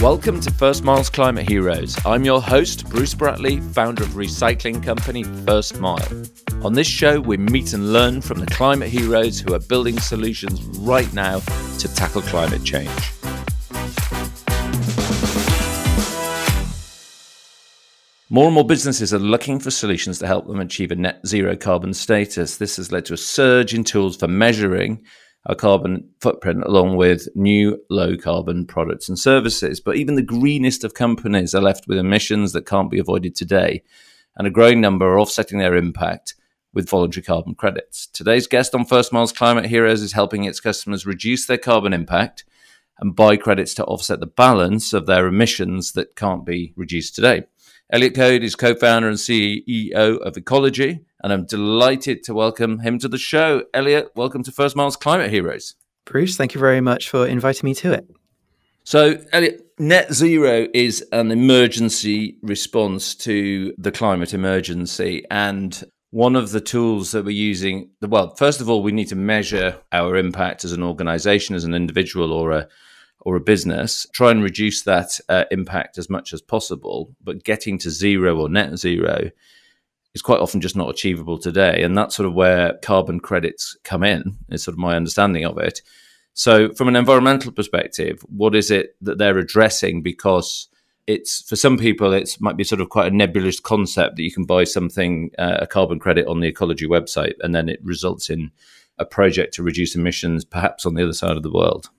Welcome to First Mile's Climate Heroes. I'm your host, Bruce Bratley, founder of recycling company First Mile. On this show, we meet and learn from the climate heroes who are building solutions right now to tackle climate change. More and more businesses are looking for solutions to help them achieve a net zero carbon status. This has led to a surge in tools for measuring our carbon footprint along with new low carbon products and services. But even the greenest of companies are left with emissions that can't be avoided today, and a growing number are offsetting their impact with voluntary carbon credits. Today's guest on First Miles Climate Heroes is helping its customers reduce their carbon impact and buy credits to offset the balance of their emissions that can't be reduced today. Elliot Coad is co founder and CEO of Ecologi, and I'm delighted to welcome him to the show. Elliot, welcome to First Miles Climate Heroes. Bruce, thank you very much for inviting me to it. So, Elliot, net zero is an emergency response to the climate emergency. And one of the tools that we're using, well, first of all, we need to measure our impact as an organization, as an individual, or a or a business, try and reduce that uh, impact as much as possible. But getting to zero or net zero is quite often just not achievable today. And that's sort of where carbon credits come in, is sort of my understanding of it. So, from an environmental perspective, what is it that they're addressing? Because it's for some people, it might be sort of quite a nebulous concept that you can buy something, uh, a carbon credit on the Ecologi website, and then it results in a project to reduce emissions, perhaps on the other side of the world.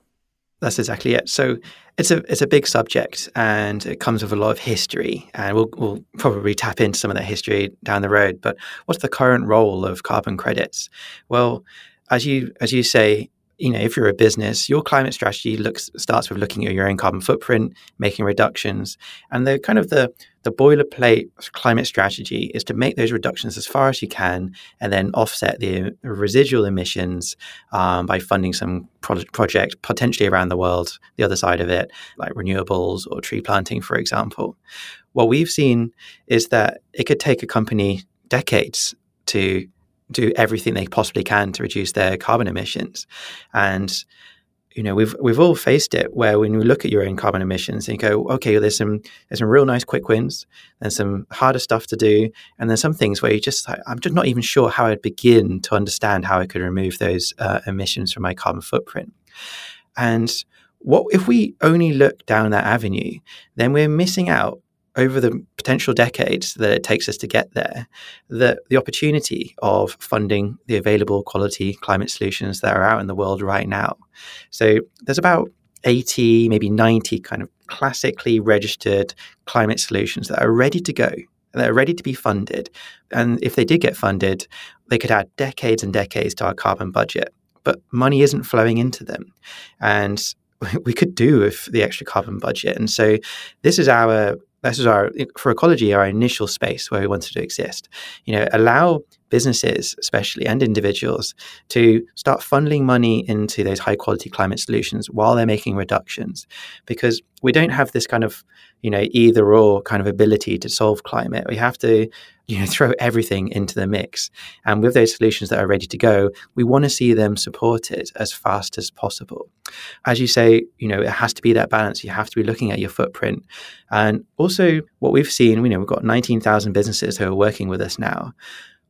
That's exactly it. So it's a it's a big subject, and it comes with a lot of history, and we'll we'll probably tap into some of that history down the road. But what's the current role of carbon credits? Well, as you as you say, you know, if you're a business, your climate strategy looks starts with looking at your own carbon footprint, making reductions, and the kind of the the boilerplate climate strategy is to make those reductions as far as you can, and then offset the residual emissions um, by funding some pro- project potentially around the world, the other side of it, like renewables or tree planting, for example. What we've seen is that it could take a company decades to do everything they possibly can to reduce their carbon emissions. And you know, we've we've all faced it where when you look at your own carbon emissions and you go, okay, well, there's some there's some real nice quick wins, and some harder stuff to do, and there's some things where you just I'm just not even sure how I'd begin to understand how I could remove those uh, emissions from my carbon footprint. And what if we only look down that avenue, then we're missing out over the potential decades that it takes us to get there, the, the opportunity of funding the available quality climate solutions that are out in the world right now. So there's about 80, maybe 90 kind of classically registered climate solutions that are ready to go. That are ready to be funded. And if they did get funded, they could add decades and decades to our carbon budget. But money isn't flowing into them. And we could do with the extra carbon budget. And so this is our this is our for Ecologi our initial space where we wanted to exist. You know allow businesses especially and individuals to start funneling money into those high quality climate solutions while they're making reductions. Because we don't have this kind of you know either or kind of ability to solve climate. We have to you know throw everything into the mix. And with those solutions that are ready to go we want to see them supported as fast as possible. As you say you know it has to be that balance. You have to be looking at your footprint. And also what we've seen you know we've got 19,000 businesses who are working with us now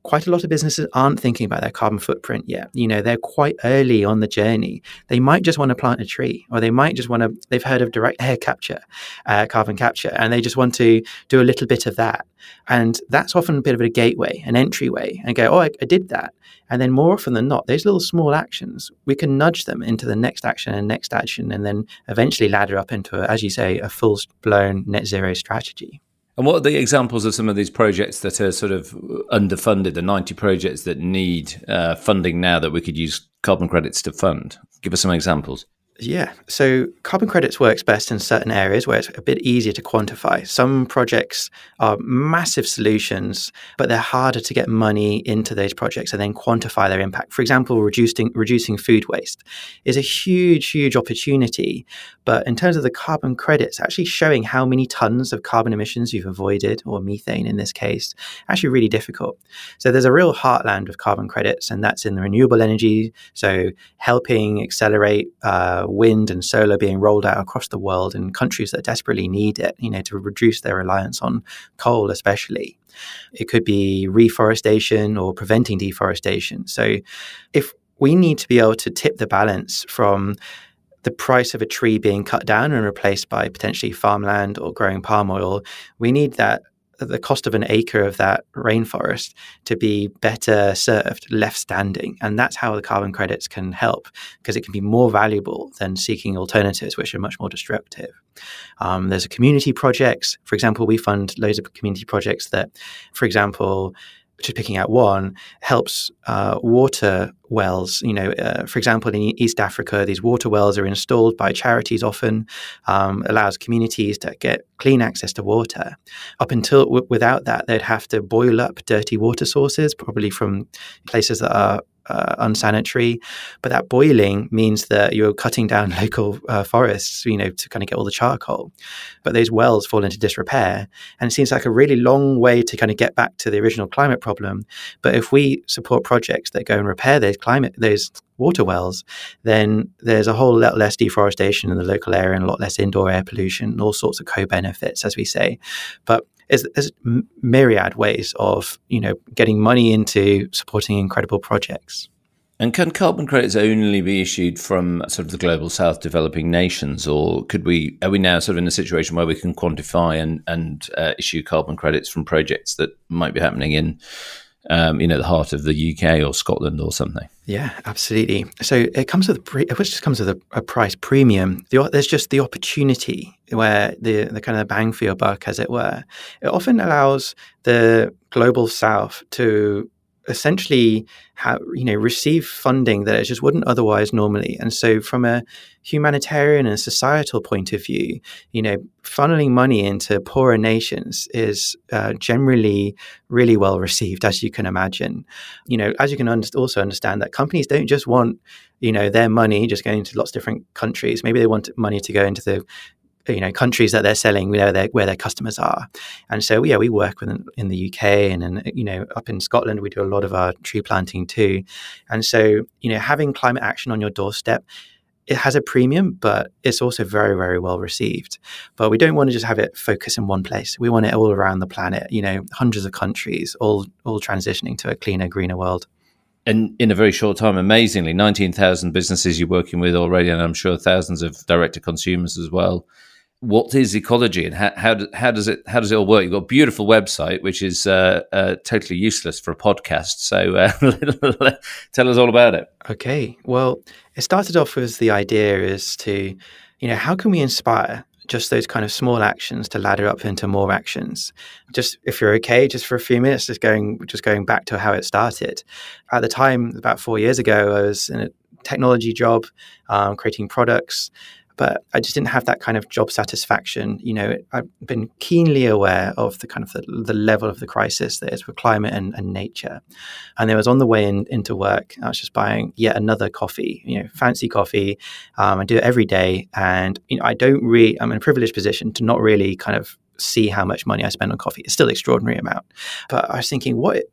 quite a lot of businesses aren't thinking about their carbon footprint yet. You know, they're quite early on the journey. They might just want to plant a tree, or they might just want to, they've heard of direct air capture, uh, carbon capture, and they just want to do a little bit of that. And that's often a bit of a gateway, an entryway, and go, oh, I, I did that. And then more often than not, those little small actions, we can nudge them into the next action and next action, and then eventually ladder up into, a, as you say, a full blown net zero strategy. And what are the examples of some of these projects that are sort of underfunded, the 90 projects that need uh, funding now that we could use carbon credits to fund? Give us some examples. Yeah. So carbon credits works best in certain areas where it's a bit easier to quantify. Some projects are massive solutions, but they're harder to get money into those projects and then quantify their impact. For example, reducing reducing food waste is a huge, huge opportunity. But in terms of the carbon credits, actually showing how many tons of carbon emissions you've avoided, or methane in this case, actually really difficult. So there's a real heartland of carbon credits, and that's in the renewable energy. So helping accelerate uh, wind and solar being rolled out across the world in countries that desperately need it, you know, to reduce their reliance on coal, especially. It could be reforestation or preventing deforestation. So, if we need to be able to tip the balance from the price of a tree being cut down and replaced by potentially farmland or growing palm oil, we need that the cost of an acre of that rainforest to be better served, left standing. And that's how the carbon credits can help because it can be more valuable than seeking alternatives, which are much more destructive. Um, there's a community projects. For example, we fund loads of community projects that, for example, just picking out one, helps uh, water wells. You know, uh, for example, in East Africa, these water wells are installed by charities often, um, allows communities to get clean access to water. Up until w- without that, they'd have to boil up dirty water sources, probably from places that are uh, unsanitary. But that boiling means that you're cutting down local uh, forests, you know, to kind of get all the charcoal. But those wells fall into disrepair, and it seems like a really long way to kind of get back to the original climate problem. But if we support projects that go and repair those climate those water wells, then there's a whole lot less deforestation in the local area and a lot less indoor air pollution and all sorts of co-benefits, as we say. But there's, there's myriad ways of you know getting money into supporting incredible projects. And can carbon credits only be issued from sort of the global south developing nations, or could we are we now sort of in a situation where we can quantify and and uh, issue carbon credits from projects that might be happening in um, you know, the heart of the UK or Scotland or something. Yeah, absolutely. So it comes with pre- it just comes with a, a price premium. The, there's just the opportunity where the the kind of bang for your buck, as it were. It often allows the global south to essentially have you know receive funding that it just wouldn't otherwise normally. And so from a humanitarian and societal point of view you know funneling money into poorer nations is uh, generally really well received as you can imagine. You know as you can un- also understand that companies don't just want you know their money just going to lots of different countries. Maybe they want money to go into the you know countries that they're selling where their where their customers are. And so yeah we work with in the UK and in, you know up in Scotland we do a lot of our tree planting too. And so you know having climate action on your doorstep it has a premium but it's also very very well received. But we don't want to just have it focus in one place. We want it all around the planet you know hundreds of countries all all transitioning to a cleaner greener world. And in a very short time, amazingly, 19,000 businesses you're working with already, and I'm sure thousands of direct to consumers as well what is Ecologi and how, how, how, does it how does it all work? You've got a beautiful website, which is uh, uh, totally useless for a podcast. So uh, tell us all about it. Okay. Well, it started off with the idea is to, you know, how can we inspire just those kind of small actions to ladder up into more actions. Just if you're okay, just for a few minutes, just going just going back to how it started. At the time, about four years ago, I was in a technology job, um, creating products but I just didn't have that kind of job satisfaction. You know, I've been keenly aware of the kind of the, the level of the crisis that is with climate and, and nature. And there was on the way in, into work, I was just buying yet another coffee, you know, fancy coffee. Um, I do it every day. And, you know, I don't really, I'm in a privileged position to not really kind of see how much money I spend on coffee. It's still an extraordinary amount. But I was thinking, what?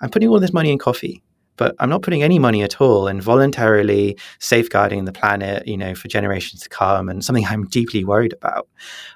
I'm putting all this money in coffee but I'm not putting any money at all in voluntarily safeguarding the planet, you know, for generations to come and something I'm deeply worried about.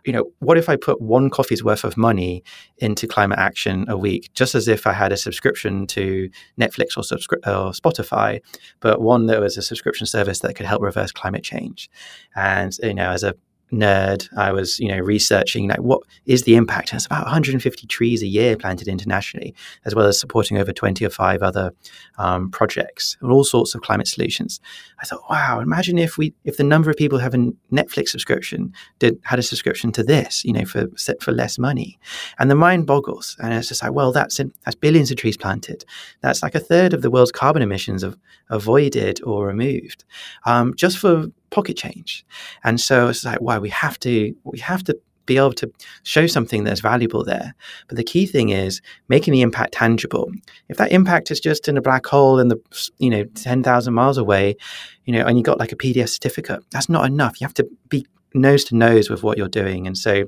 You know, what if I put one coffee's worth of money into climate action a week, just as if I had a subscription to Netflix or, subscri- or Spotify, but one that was a subscription service that could help reverse climate change. And, you know, as a nerd, I was, you know, researching like what is the impact. And it's about 150 trees a year planted internationally, as well as supporting over 20 or five other um, projects and all sorts of climate solutions. I thought, wow, imagine if we, if the number of people who have a Netflix subscription did had a subscription to this, you know, for for less money, and the mind boggles. And it's just like, well, that's that's billions of trees planted. That's like a third of the world's carbon emissions of avoided or removed, um, just for pocket change. And so it's like, why we have to we have to be able to show something that's valuable there. But the key thing is making the impact tangible. If that impact is just in a black hole in the you know ten thousand miles away, you know, and you got like a PDF certificate, that's not enough. You have to be nose to nose with what you're doing. And so,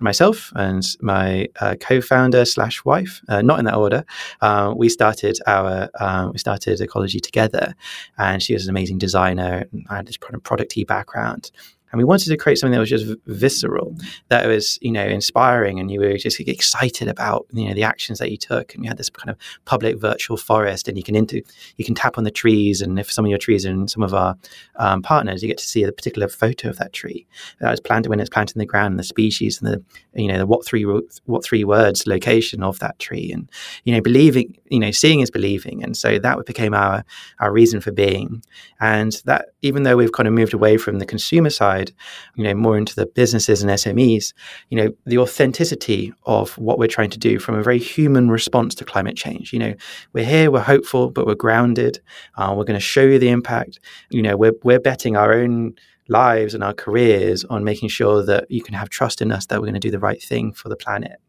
myself and my uh, co-founder slash wife, uh, not in that order, uh, we started our uh, we started Ecologi together, and she was an amazing designer. And I had this product background, and we wanted to create something that was just visceral, that was you know inspiring, and you were just excited about you know the actions that you took. And we had this kind of public virtual forest, and you can into you can tap on the trees, and if some of your trees are in some of our um, partners, you get to see a particular photo of that tree that was planted when it's planted in the ground, and the species, and the you know the what three what three words location of that tree, and you know believing you know seeing is believing, and so that became our our reason for being, and that even though we've kind of moved away from the consumer side side, you know, more into the businesses and SMEs, you know, the authenticity of what we're trying to do from a very human response to climate change. You know, we're here, we're hopeful, but we're grounded. Uh, we're going to show you the impact. You know, we're we're betting our own lives and our careers on making sure that you can have trust in us that we're going to do the right thing for the planet.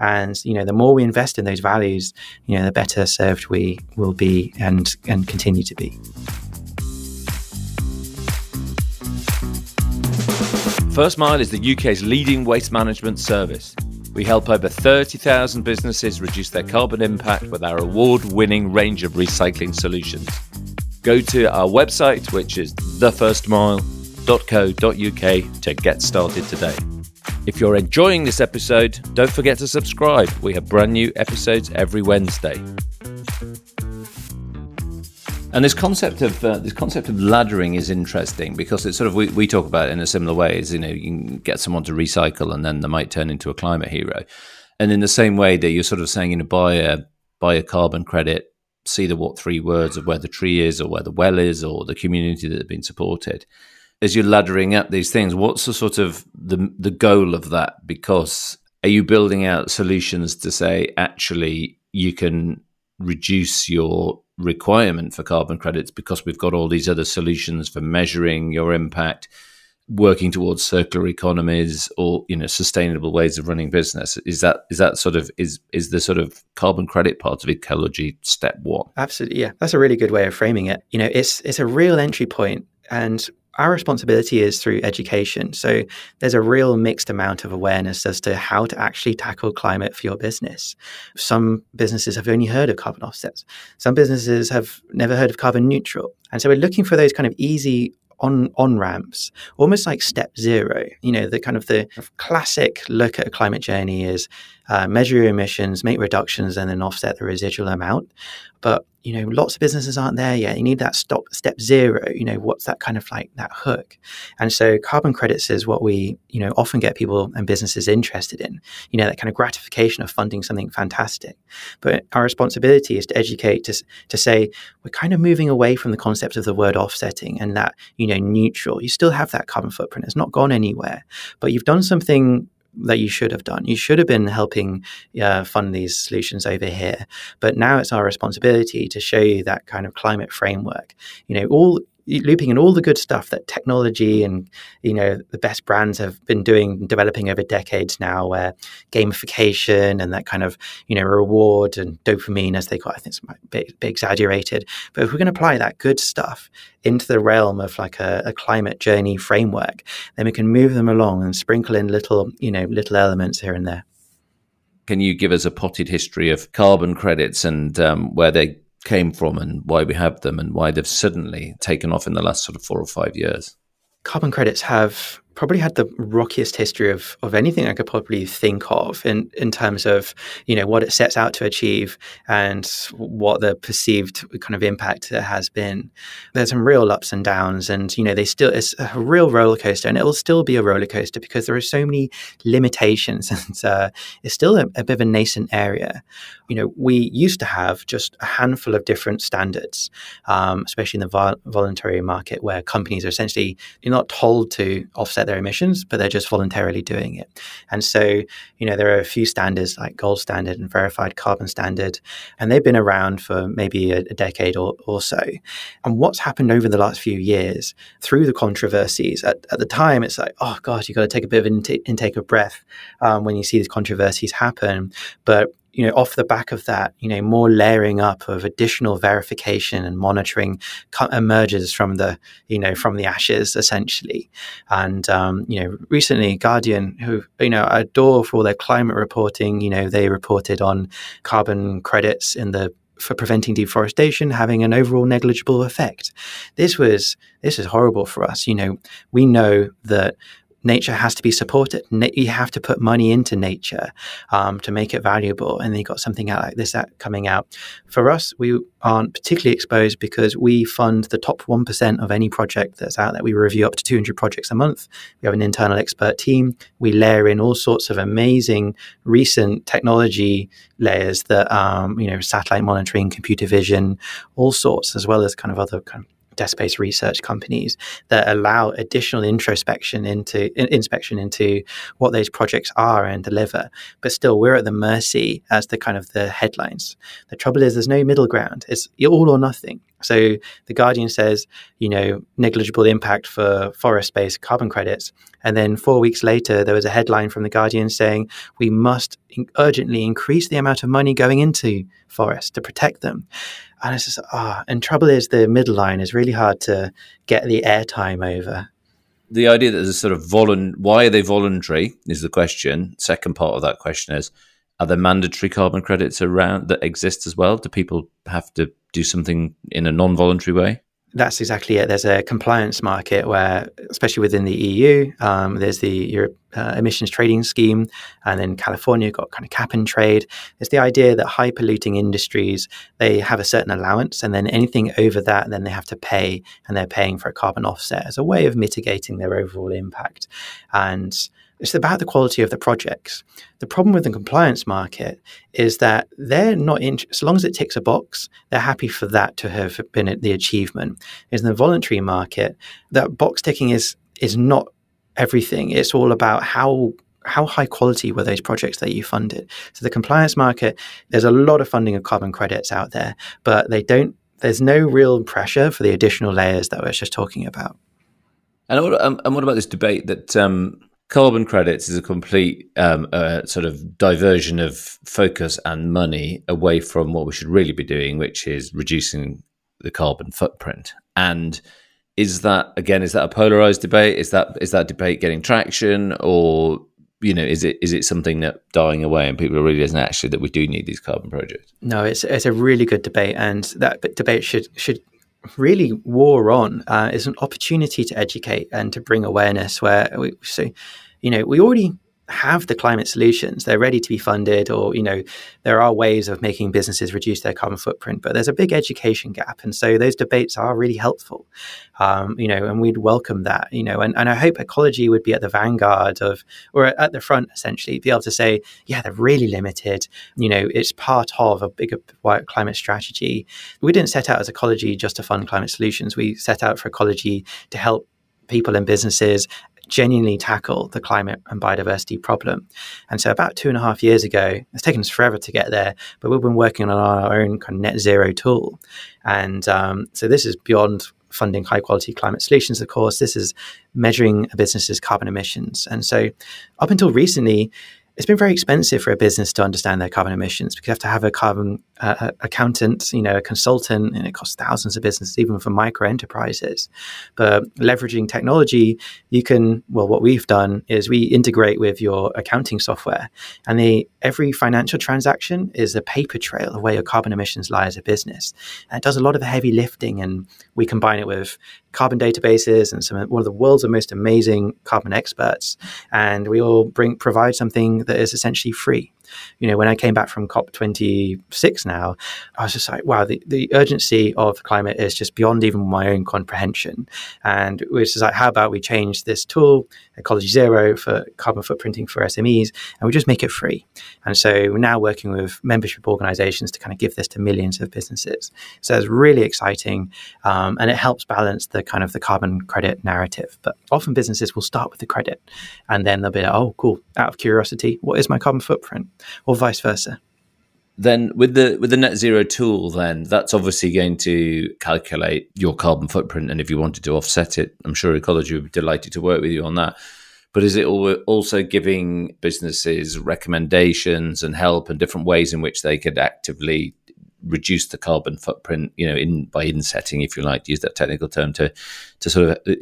And you know, the more we invest in those values, you know, the better served we will be and and continue to be. First Mile is the UK's leading waste management service. We help over 30,000 businesses reduce their carbon impact with our award winning range of recycling solutions. Go to our website, which is thefirstmile.co.uk, to get started today. If you're enjoying this episode, don't forget to subscribe. We have brand new episodes every Wednesday. And this concept of uh, this concept of laddering is interesting because it's sort of we, we talk about it in a similar way. Is you know you can get someone to recycle and then they might turn into a climate hero, and in the same way that you're sort of saying you know buy a buy a carbon credit, see the what three words of where the tree is or where the well is or the community that have been supported. As you're laddering up these things, what's the sort of the the goal of that? Because are you building out solutions to say actually you can reduce your requirement for carbon credits because we've got all these other solutions for measuring your impact working towards circular economies or you know sustainable ways of running business. Is that is that sort of is is the sort of carbon credit part of Ecologi step one? Absolutely yeah. That's a really good way of framing it. You know it's it's a real entry point and our responsibility is through education. So there's a real mixed amount of awareness as to how to actually tackle climate for your business. Some businesses have only heard of carbon offsets. Some businesses have never heard of carbon neutral. And so we're looking for those kind of easy on on ramps, almost like step zero. You know, the kind of the classic look at a climate journey is uh, measure your emissions, make reductions, and then offset the residual amount. But you know, lots of businesses aren't there yet. You need that stop step zero. You know, what's that kind of like that hook? And so carbon credits is what we, you know, often get people and businesses interested in. You know, that kind of gratification of funding something fantastic. But our responsibility is to educate to to say we're kind of moving away from the concept of the word offsetting and that you know neutral. You still have that carbon footprint. It's not gone anywhere, but you've done something that you should have done. You should have been helping uh, fund these solutions over here. But now it's our responsibility to show you that kind of climate framework. You know, all looping in all the good stuff that technology and you know the best brands have been doing developing over decades now where gamification and that kind of you know reward and dopamine as they call it, I think it's a bit, bit exaggerated. But if going to apply that good stuff into the realm of like a, a, climate journey framework then we can move them along and sprinkle in little you know little elements here and there. Can you give us a potted history of carbon credits and um, where they came from and why we have them and why they've suddenly taken off in the last sort of four or five years? Carbon credits have probably had the rockiest history of, of anything I could probably think of in, in terms of, you know, what it sets out to achieve and what the perceived kind of impact it has been. There's some real ups and downs and, you know, they still, it's a real roller coaster and it will still be a roller coaster because there are so many limitations and uh, it's still a, a bit of a nascent area. You know, we used to have just a handful of different standards, um, especially in the vol- voluntary market where companies are essentially, you're not told to offset offset their emissions, but they're just voluntarily doing it. And so, you know, there are a few standards like gold standard and verified carbon standard, and they've been around for maybe a, a decade or, or, so. And what's happened over the last few years through the controversies, at, at the time, it's like, oh God, you've got to take a bit of an intake of breath um, when you see these controversies happen. But you know, off the back of that, you know, more layering up of additional verification and monitoring emerges from the, you know, from the ashes essentially. And um, you know, recently, Guardian, who you know, I adore for all their climate reporting, you know, they reported on carbon credits in the for preventing deforestation having an overall negligible effect. This was this is horrible for us. You know, we know that nature has to be supported. you have to put money into nature um, to make it valuable. And then you got something out like this coming out. For us, we aren't particularly exposed because we fund the top 1% of any project that's out there. We review up to 200 projects a month. We have an internal expert team. We layer in all sorts of amazing recent technology layers that, um, you know, satellite monitoring, computer vision, all sorts, as well as kind of other kind of desk-based research companies that allow additional introspection into in, inspection into what those projects are and deliver. But still, we're at the mercy as the kind of the headlines. The trouble is, there's no middle ground. It's all or nothing. So the Guardian says, you know, negligible impact for forest-based carbon credits, and then four weeks later, there was a headline from the Guardian saying we must in- urgently increase the amount of money going into forests to protect them. And it's just, ah, oh. and trouble is the middle line is really hard to get the airtime over. The idea that there's a sort of volun, why are they voluntary is the question. Second part of that question is, are there mandatory carbon credits around that exist as well? Do people have to do something in a non-voluntary way? That's exactly it. There's a compliance market where, especially within the EU, um, there's the Europe uh, emissions trading scheme, and then California got kind of cap and trade. It's the idea that high polluting industries they have a certain allowance, and then anything over that, then they have to pay, and they're paying for a carbon offset as a way of mitigating their overall impact. And it's about the quality of the projects. The problem with the compliance market is that they're not in, as long as it ticks a box, they're happy for that to have been the achievement. In the voluntary market, that box ticking is is not everything. It's all about how how high quality were those projects that you funded. So the compliance market, there's a lot of funding of carbon credits out there, but they don't. There's no real pressure for the additional layers that I was just talking about. And what, um, and what about this debate that um, carbon credits is a complete um, uh, sort of diversion of focus and money away from what we should really be doing, which is reducing the carbon footprint. And is that again? Is that a polarized debate? Is that is that debate getting traction, or you know, is it is it something that dying away and people are realizing actually that we do need these carbon projects? No, it's it's a really good debate, and that debate should should really war on uh, is an opportunity to educate and to bring awareness where we so you know we already have the climate solutions. They're ready to be funded or you know there are ways of making businesses reduce their carbon footprint but there's a big education gap. And so those debates are really helpful um, you know and we'd welcome that you know. And, and i hope Ecologi would be at the vanguard of or at the front essentially be able to say yeah they're really limited. You know it's part of a bigger climate strategy. We didn't set out as Ecologi just to fund climate solutions. We set out for Ecologi to help people and businesses genuinely tackle the climate and biodiversity problem. And so, about two and a half years ago, it's taken us forever to get there, but we've been working on our own kind of net zero tool. And um, so, this is beyond funding high quality climate solutions, of course. This is measuring a business's carbon emissions. And so, up until recently, it's been very expensive for a business to understand their carbon emissions because you have to have a carbon accountant, you know, a consultant, and it costs thousands of businesses, even for micro enterprises. But leveraging technology, you can, well, what we've done is we integrate with your accounting software, and the every financial transaction is a paper trail of where your carbon emissions lie as a business. And it does a lot of the heavy lifting, and we combine it with carbon databases and some one of the world's most amazing carbon experts, and we all bring provide something that is essentially free you know, when I came back from COP26 now, I was just like, wow, the, the urgency of climate is just beyond even my own comprehension. And was just like, how about we change this tool, Ecologi Zero, for carbon footprinting for SMEs, and we just make it free. And so we're now working with membership organizations to kind of give this to millions of businesses. So it's really exciting. Um, and it helps balance the kind of the carbon credit narrative. But often businesses will start with the credit and then they'll be like, oh, cool. Out of curiosity, what is my carbon footprint? Or vice versa. Then with the with the net zero tool, then that's obviously going to calculate your carbon footprint, and if you wanted to offset it, I'm sure Ecologi would be delighted to work with you on that. but is it also giving businesses recommendations and help and different ways in which they could actively reduce the carbon footprint, you know, in by insetting, if you like, to use that technical term to to sort of uh,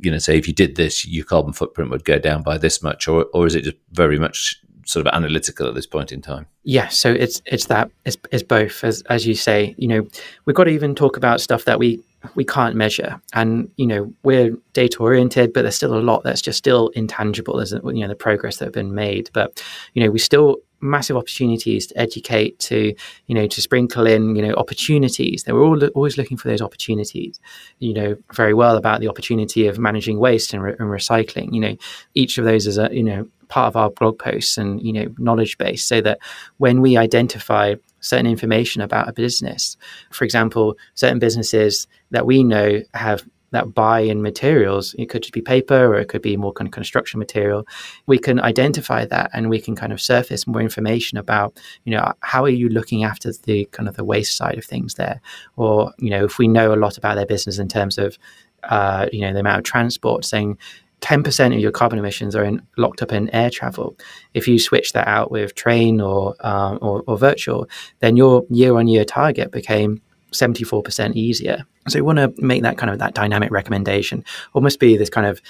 you know say if you did this, your carbon footprint would go down by this much, or or is it just very much sort of analytical at this point in time? Yeah, so it's it's that it's, it's both as as you say. You know, we've got to even talk about stuff that we we can't measure, and you know we're data oriented, but there's still a lot that's just still intangible. As you know, the progress that have been made, but you know we still massive opportunities to educate, to you know, to sprinkle in you know opportunities. They were all always looking for those opportunities. You know very well about the opportunity of managing waste and, re- and recycling. You know, each of those is a you know part of our blog posts and you know knowledge base, so that when we identify certain information about a business, for example, certain businesses that we know have that buy in materials. It could just be paper or it could be more kind of construction material. We can identify that and we can kind of surface more information about, you know, how are you looking after the kind of the waste side of things there? Or, you know, if we know a lot about their business in terms of, uh, you know, the amount of transport, saying 10% of your carbon emissions are in, locked up in air travel. If you switch that out with train or, um, or, or virtual, then your year on year target became 74% easier. So we want to make that kind of that dynamic recommendation, almost be this kind of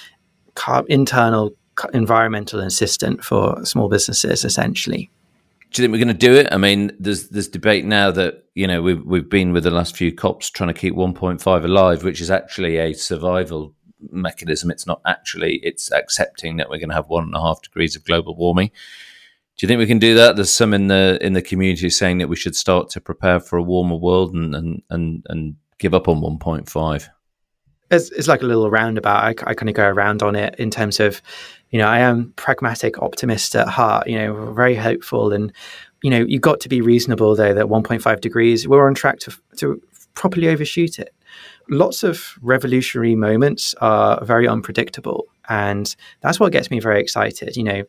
car- internal environmental assistant for small businesses, essentially. Do you think we're going to do it? I mean, there's there's debate now that you know we've we've been with the last few COPs trying to keep 1.5 alive, which is actually a survival mechanism. It's not actually it's accepting that we're going to have one and a half degrees of global warming. Do you think we can do that? There's some in the in the community saying that we should start to prepare for a warmer world and and and, and give up on 1.5. It's, it's like a little roundabout. I, I kind of go around on it in terms of, you know, I am pragmatic optimist at heart. You know, very hopeful, and you know, you've got to be reasonable though. That 1.5 degrees, we're on track to to properly overshoot it. Lots of revolutionary moments are very unpredictable, and that's what gets me very excited. You know,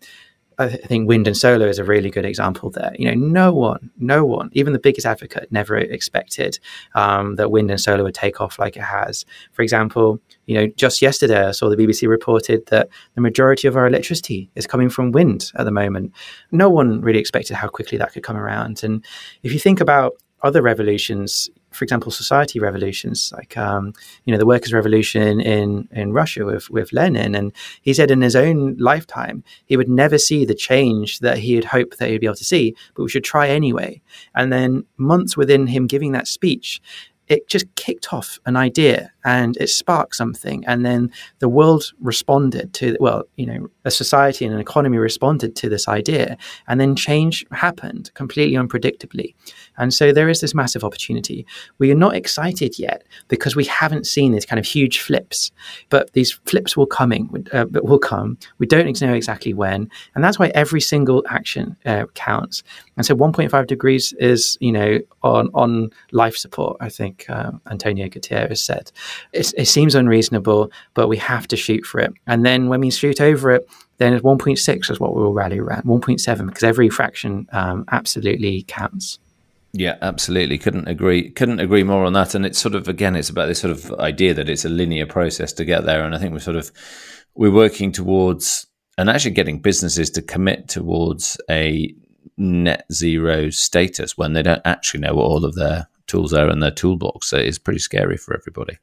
I think wind and solar is a really good example there. You know, no one, no one, even the biggest advocate, never expected um, that wind and solar would take off like it has. For example, you know, just yesterday I saw the BBC reported that the majority of our electricity is coming from wind at the moment. No one really expected how quickly that could come around. And if you think about other revolutions, for example, society revolutions, like um, you know the workers' revolution in in Russia with with Lenin, and he said in his own lifetime he would never see the change that he had hoped that he'd be able to see, but we should try anyway. And then months within him giving that speech, it just kicked off an idea and it sparked something. And then the world responded to well you know a society and an economy responded to this idea. And then change happened completely unpredictably and so there is this massive opportunity we are not excited yet because we haven't seen these kind of huge flips but these flips will coming uh, will come we don't know exactly when and that's why every single action uh, counts and so 1.5 degrees is you know on on life support i think uh, antonio Guterres said it, it seems unreasonable, but we have to shoot for it. And then when we shoot over it, then 1.6 is what we'll rally around, 1.7, because every fraction um, absolutely counts. Yeah, absolutely. Couldn't agree. Couldn't agree more on that. And it's sort of again, it's about this sort of idea that it's a linear process to get there. And I think we're sort of we're working towards and actually getting businesses to commit towards a net zero status when they don't actually know what all of their tools are in their toolbox. So it's pretty scary for everybody.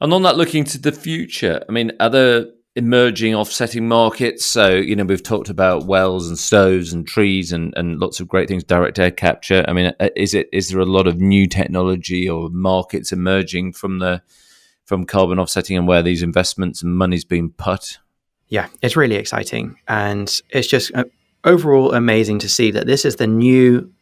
And on that, looking to the future, I mean, other emerging offsetting markets. So, you know, we've talked about wells and stoves and trees and, and lots of great things, direct air capture. I mean, uh, is it is there a lot of new technology or markets emerging from the from carbon offsetting and where these investments and money's being put? Yeah, it's really exciting. And it's just uh, overall amazing to see that this is the new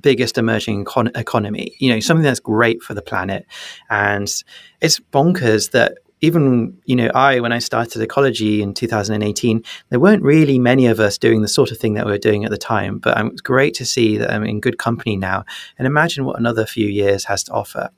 biggest emerging econ- economy. You know, something that's great for the planet, and it's bonkers that even you know I when I started Ecologi in 2018, there weren't really many of us doing the sort of thing that we were doing at the time. But um, it's great to see that I'm in good company now, and imagine what another few years has to offer.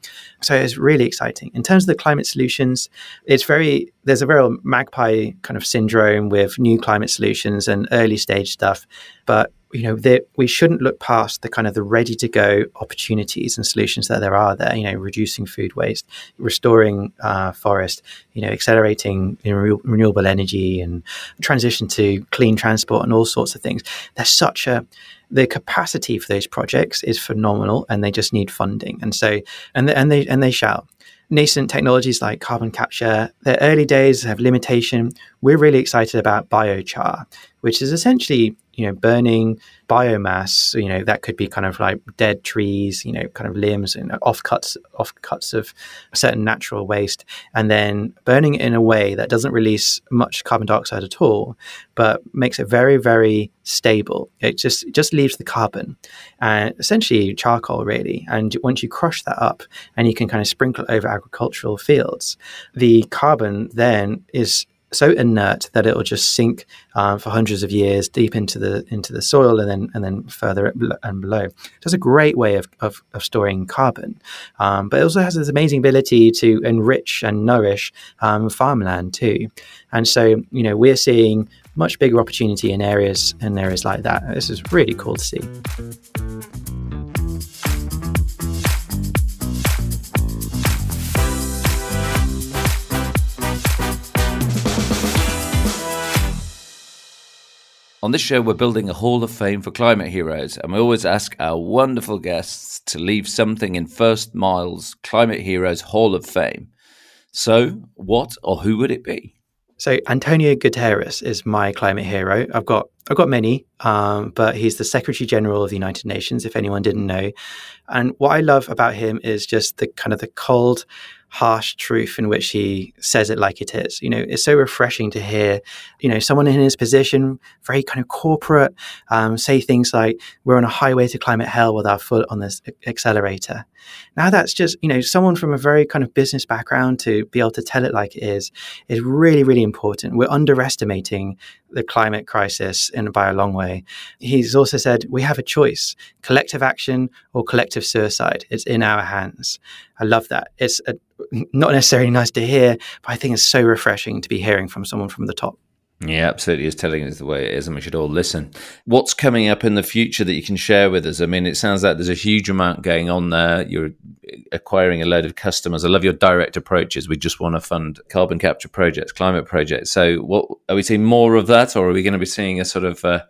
So it's really exciting. In terms of the climate solutions, it's very there's a real magpie kind of syndrome with new climate solutions and early stage stuff, but you know that we shouldn't look past the kind of the ready to go opportunities and solutions that there are there you know reducing food waste restoring uh, forest you know accelerating you know, re- renewable energy and transition to clean transport and all sorts of things. There's such a the capacity for those projects is phenomenal and they just need funding. And so and and they and they shall. Nascent technologies like carbon capture, their early days have limitation. We're really excited about biochar, which is essentially you know burning biomass you know that could be kind of like dead trees you know kind of limbs and offcuts offcuts of certain natural waste and then burning it in a way that doesn't release much carbon dioxide at all but makes it very very stable. It just just leaves the carbon and essentially charcoal really. And once you crush that up and you can kind of sprinkle it over agricultural fields the carbon then is so inert that it will just sink um, for hundreds of years deep into the into the soil and then and then further and below. So it's a great way of, of, of storing carbon, um, but it also has this amazing ability to enrich and nourish um, farmland too. And so you know we're seeing much bigger opportunity in areas in areas like that. This is really cool to see. On this show, we're building a Hall of Fame for climate heroes, and we always ask our wonderful guests to leave something in First Mile's Climate Heroes Hall of Fame. So, what or who would it be? So, Antonio Guterres is my climate hero. I've got I've got many, um, but he's the Secretary General of the United Nations. If anyone didn't know, and what I love about him is just the kind of the cold harsh truth in which he says it like it is. You know, it's so refreshing to hear, you know, someone in his position, very kind of corporate, um, say things like, we're on a highway to climate hell with our foot on this accelerator. Now that's just, you know, someone from a very kind of business background to be able to tell it like it is, is really, really important. We're underestimating the climate crisis in by a long way. He's also said we have a choice: collective action or collective suicide. It's in our hands. I love that. It's a, not necessarily nice to hear, but I think it's so refreshing to be hearing from someone from the top. Yeah, absolutely. It's telling us the way it is, and we should all listen. What's coming up in the future that you can share with us? I mean, it sounds like there's a huge amount going on there. You're acquiring a load of customers. I love your direct approaches. We just want to fund carbon capture projects, climate projects. So, what are we seeing more of that, or are we going to be seeing a sort of uh,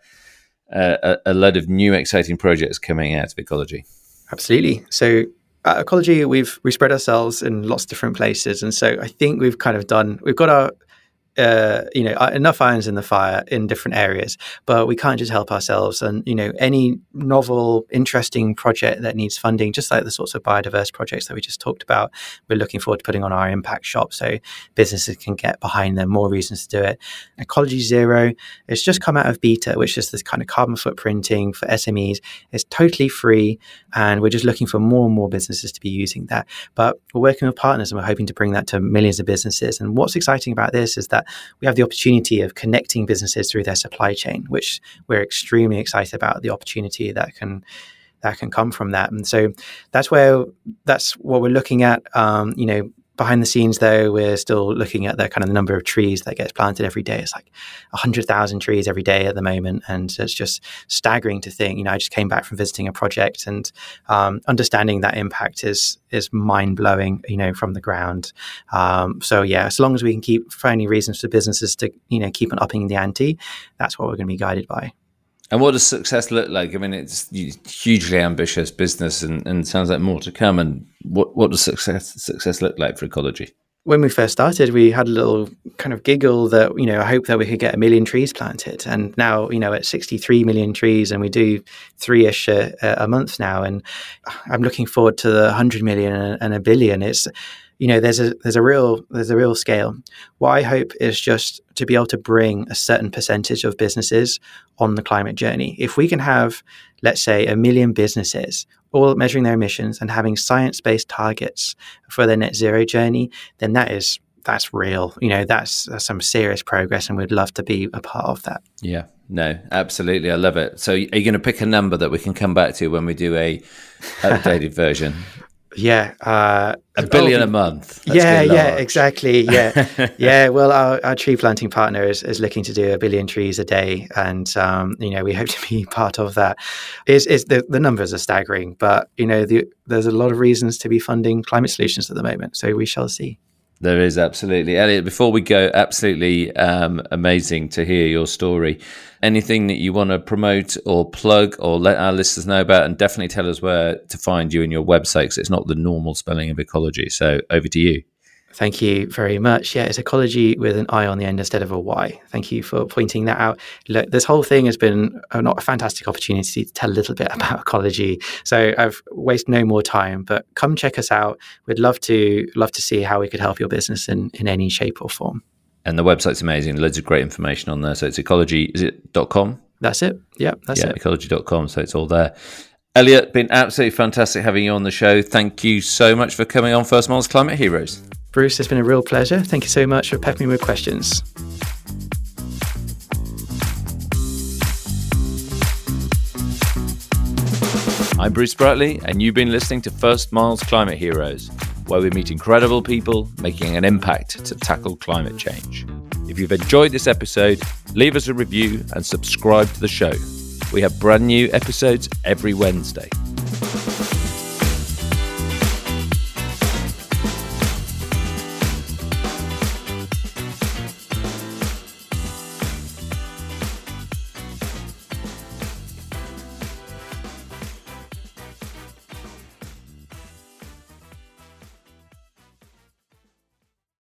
a, a load of new exciting projects coming out of Ecologi? Absolutely. So, at Ecologi we've we spread ourselves in lots of different places. And so i think we've kind of done we've got our uh, you know uh, enough irons in the fire in different areas but we can't just help ourselves. And you know any novel interesting project that needs funding just like the sorts of biodiverse projects that we just talked about we're looking forward to putting on our impact shop so businesses can get behind them more reasons to do it. Ecologi zero it's just come out of beta which is this kind of carbon footprinting for smes it's totally free and we're just looking for more and more businesses to be using that. But we're working with partners and we're hoping to bring that to millions of businesses. And what's exciting about this is that we have the opportunity of connecting businesses through their supply chain, which we're extremely excited about the opportunity that can that can come from that. And so that's where that's what we're looking at. Um, you know, behind the scenes, though, we're still looking at the kind of the number of trees that gets planted every day. It's like 100,000 trees every day at the moment. And it's just staggering to think, you know, I just came back from visiting a project and um, understanding that impact is is mind blowing, you know, from the ground. Um, so, yeah, as long as we can keep finding reasons for businesses to, you know, keep on upping the ante, that's what we're going to be guided by. And what does success look like? I mean, it's hugely ambitious business, and, and sounds like more to come. And what what does success success look like for Ecologi? When we first started, we had a little kind of giggle that you know I hope that we could get a million trees planted, and now you know at 63 million trees, and we do three ish a, a, month now, and I'm looking forward to the 100 million and a billion. It's you know there's a there's a real there's a real scale. What i hope is just to be able to bring a certain percentage of businesses on the climate journey. If we can have let's say a million businesses all measuring their emissions and having science-based targets for their net zero journey then that is that's real. You know that's, that's some serious progress and we'd love to be a part of that. Yeah. No absolutely. I love it. So are you going to pick a number that we can come back to when we do a updated version Yeah, uh, a billion oh, a month. That's yeah, yeah, exactly. Yeah, yeah. Well, our, our tree planting partner is, is looking to do a billion trees a day, and um, you know we hope to be part of that. Is is the the numbers are staggering, but you know the, there's a lot of reasons to be funding climate solutions at the moment. So we shall see. There is absolutely. Elliot, before we go, absolutely um, amazing to hear your story. Anything that you want to promote or plug or let our listeners know about, and definitely tell us where to find you in your website because it's not the normal spelling of ecology. So over to you. Thank you very much. Yeah, it's Ecologi with an I on the end instead of a Y. Thank you for pointing that out. Look, this whole thing has been a, not a fantastic opportunity to tell a little bit about Ecologi. So I've wasted no more time, but come check us out. We'd love to love to see how we could help your business in, in any shape or form. And the website's amazing. Loads of great information on there. So it's Ecologi, is it dot .com? That's it. Yeah, that's yeah, it. Ecologi.com. So it's all there. Elliot, been absolutely fantastic having you on the show. Thank you so much for coming on First Miles Climate Heroes. Bruce, it's been a real pleasure. Thank you so much for peppering me with questions. I'm Bruce Bratley, and you've been listening to First Mile's Climate Heroes, where we meet incredible people making an impact to tackle climate change. If you've enjoyed this episode, leave us a review and subscribe to the show. We have brand new episodes every Wednesday.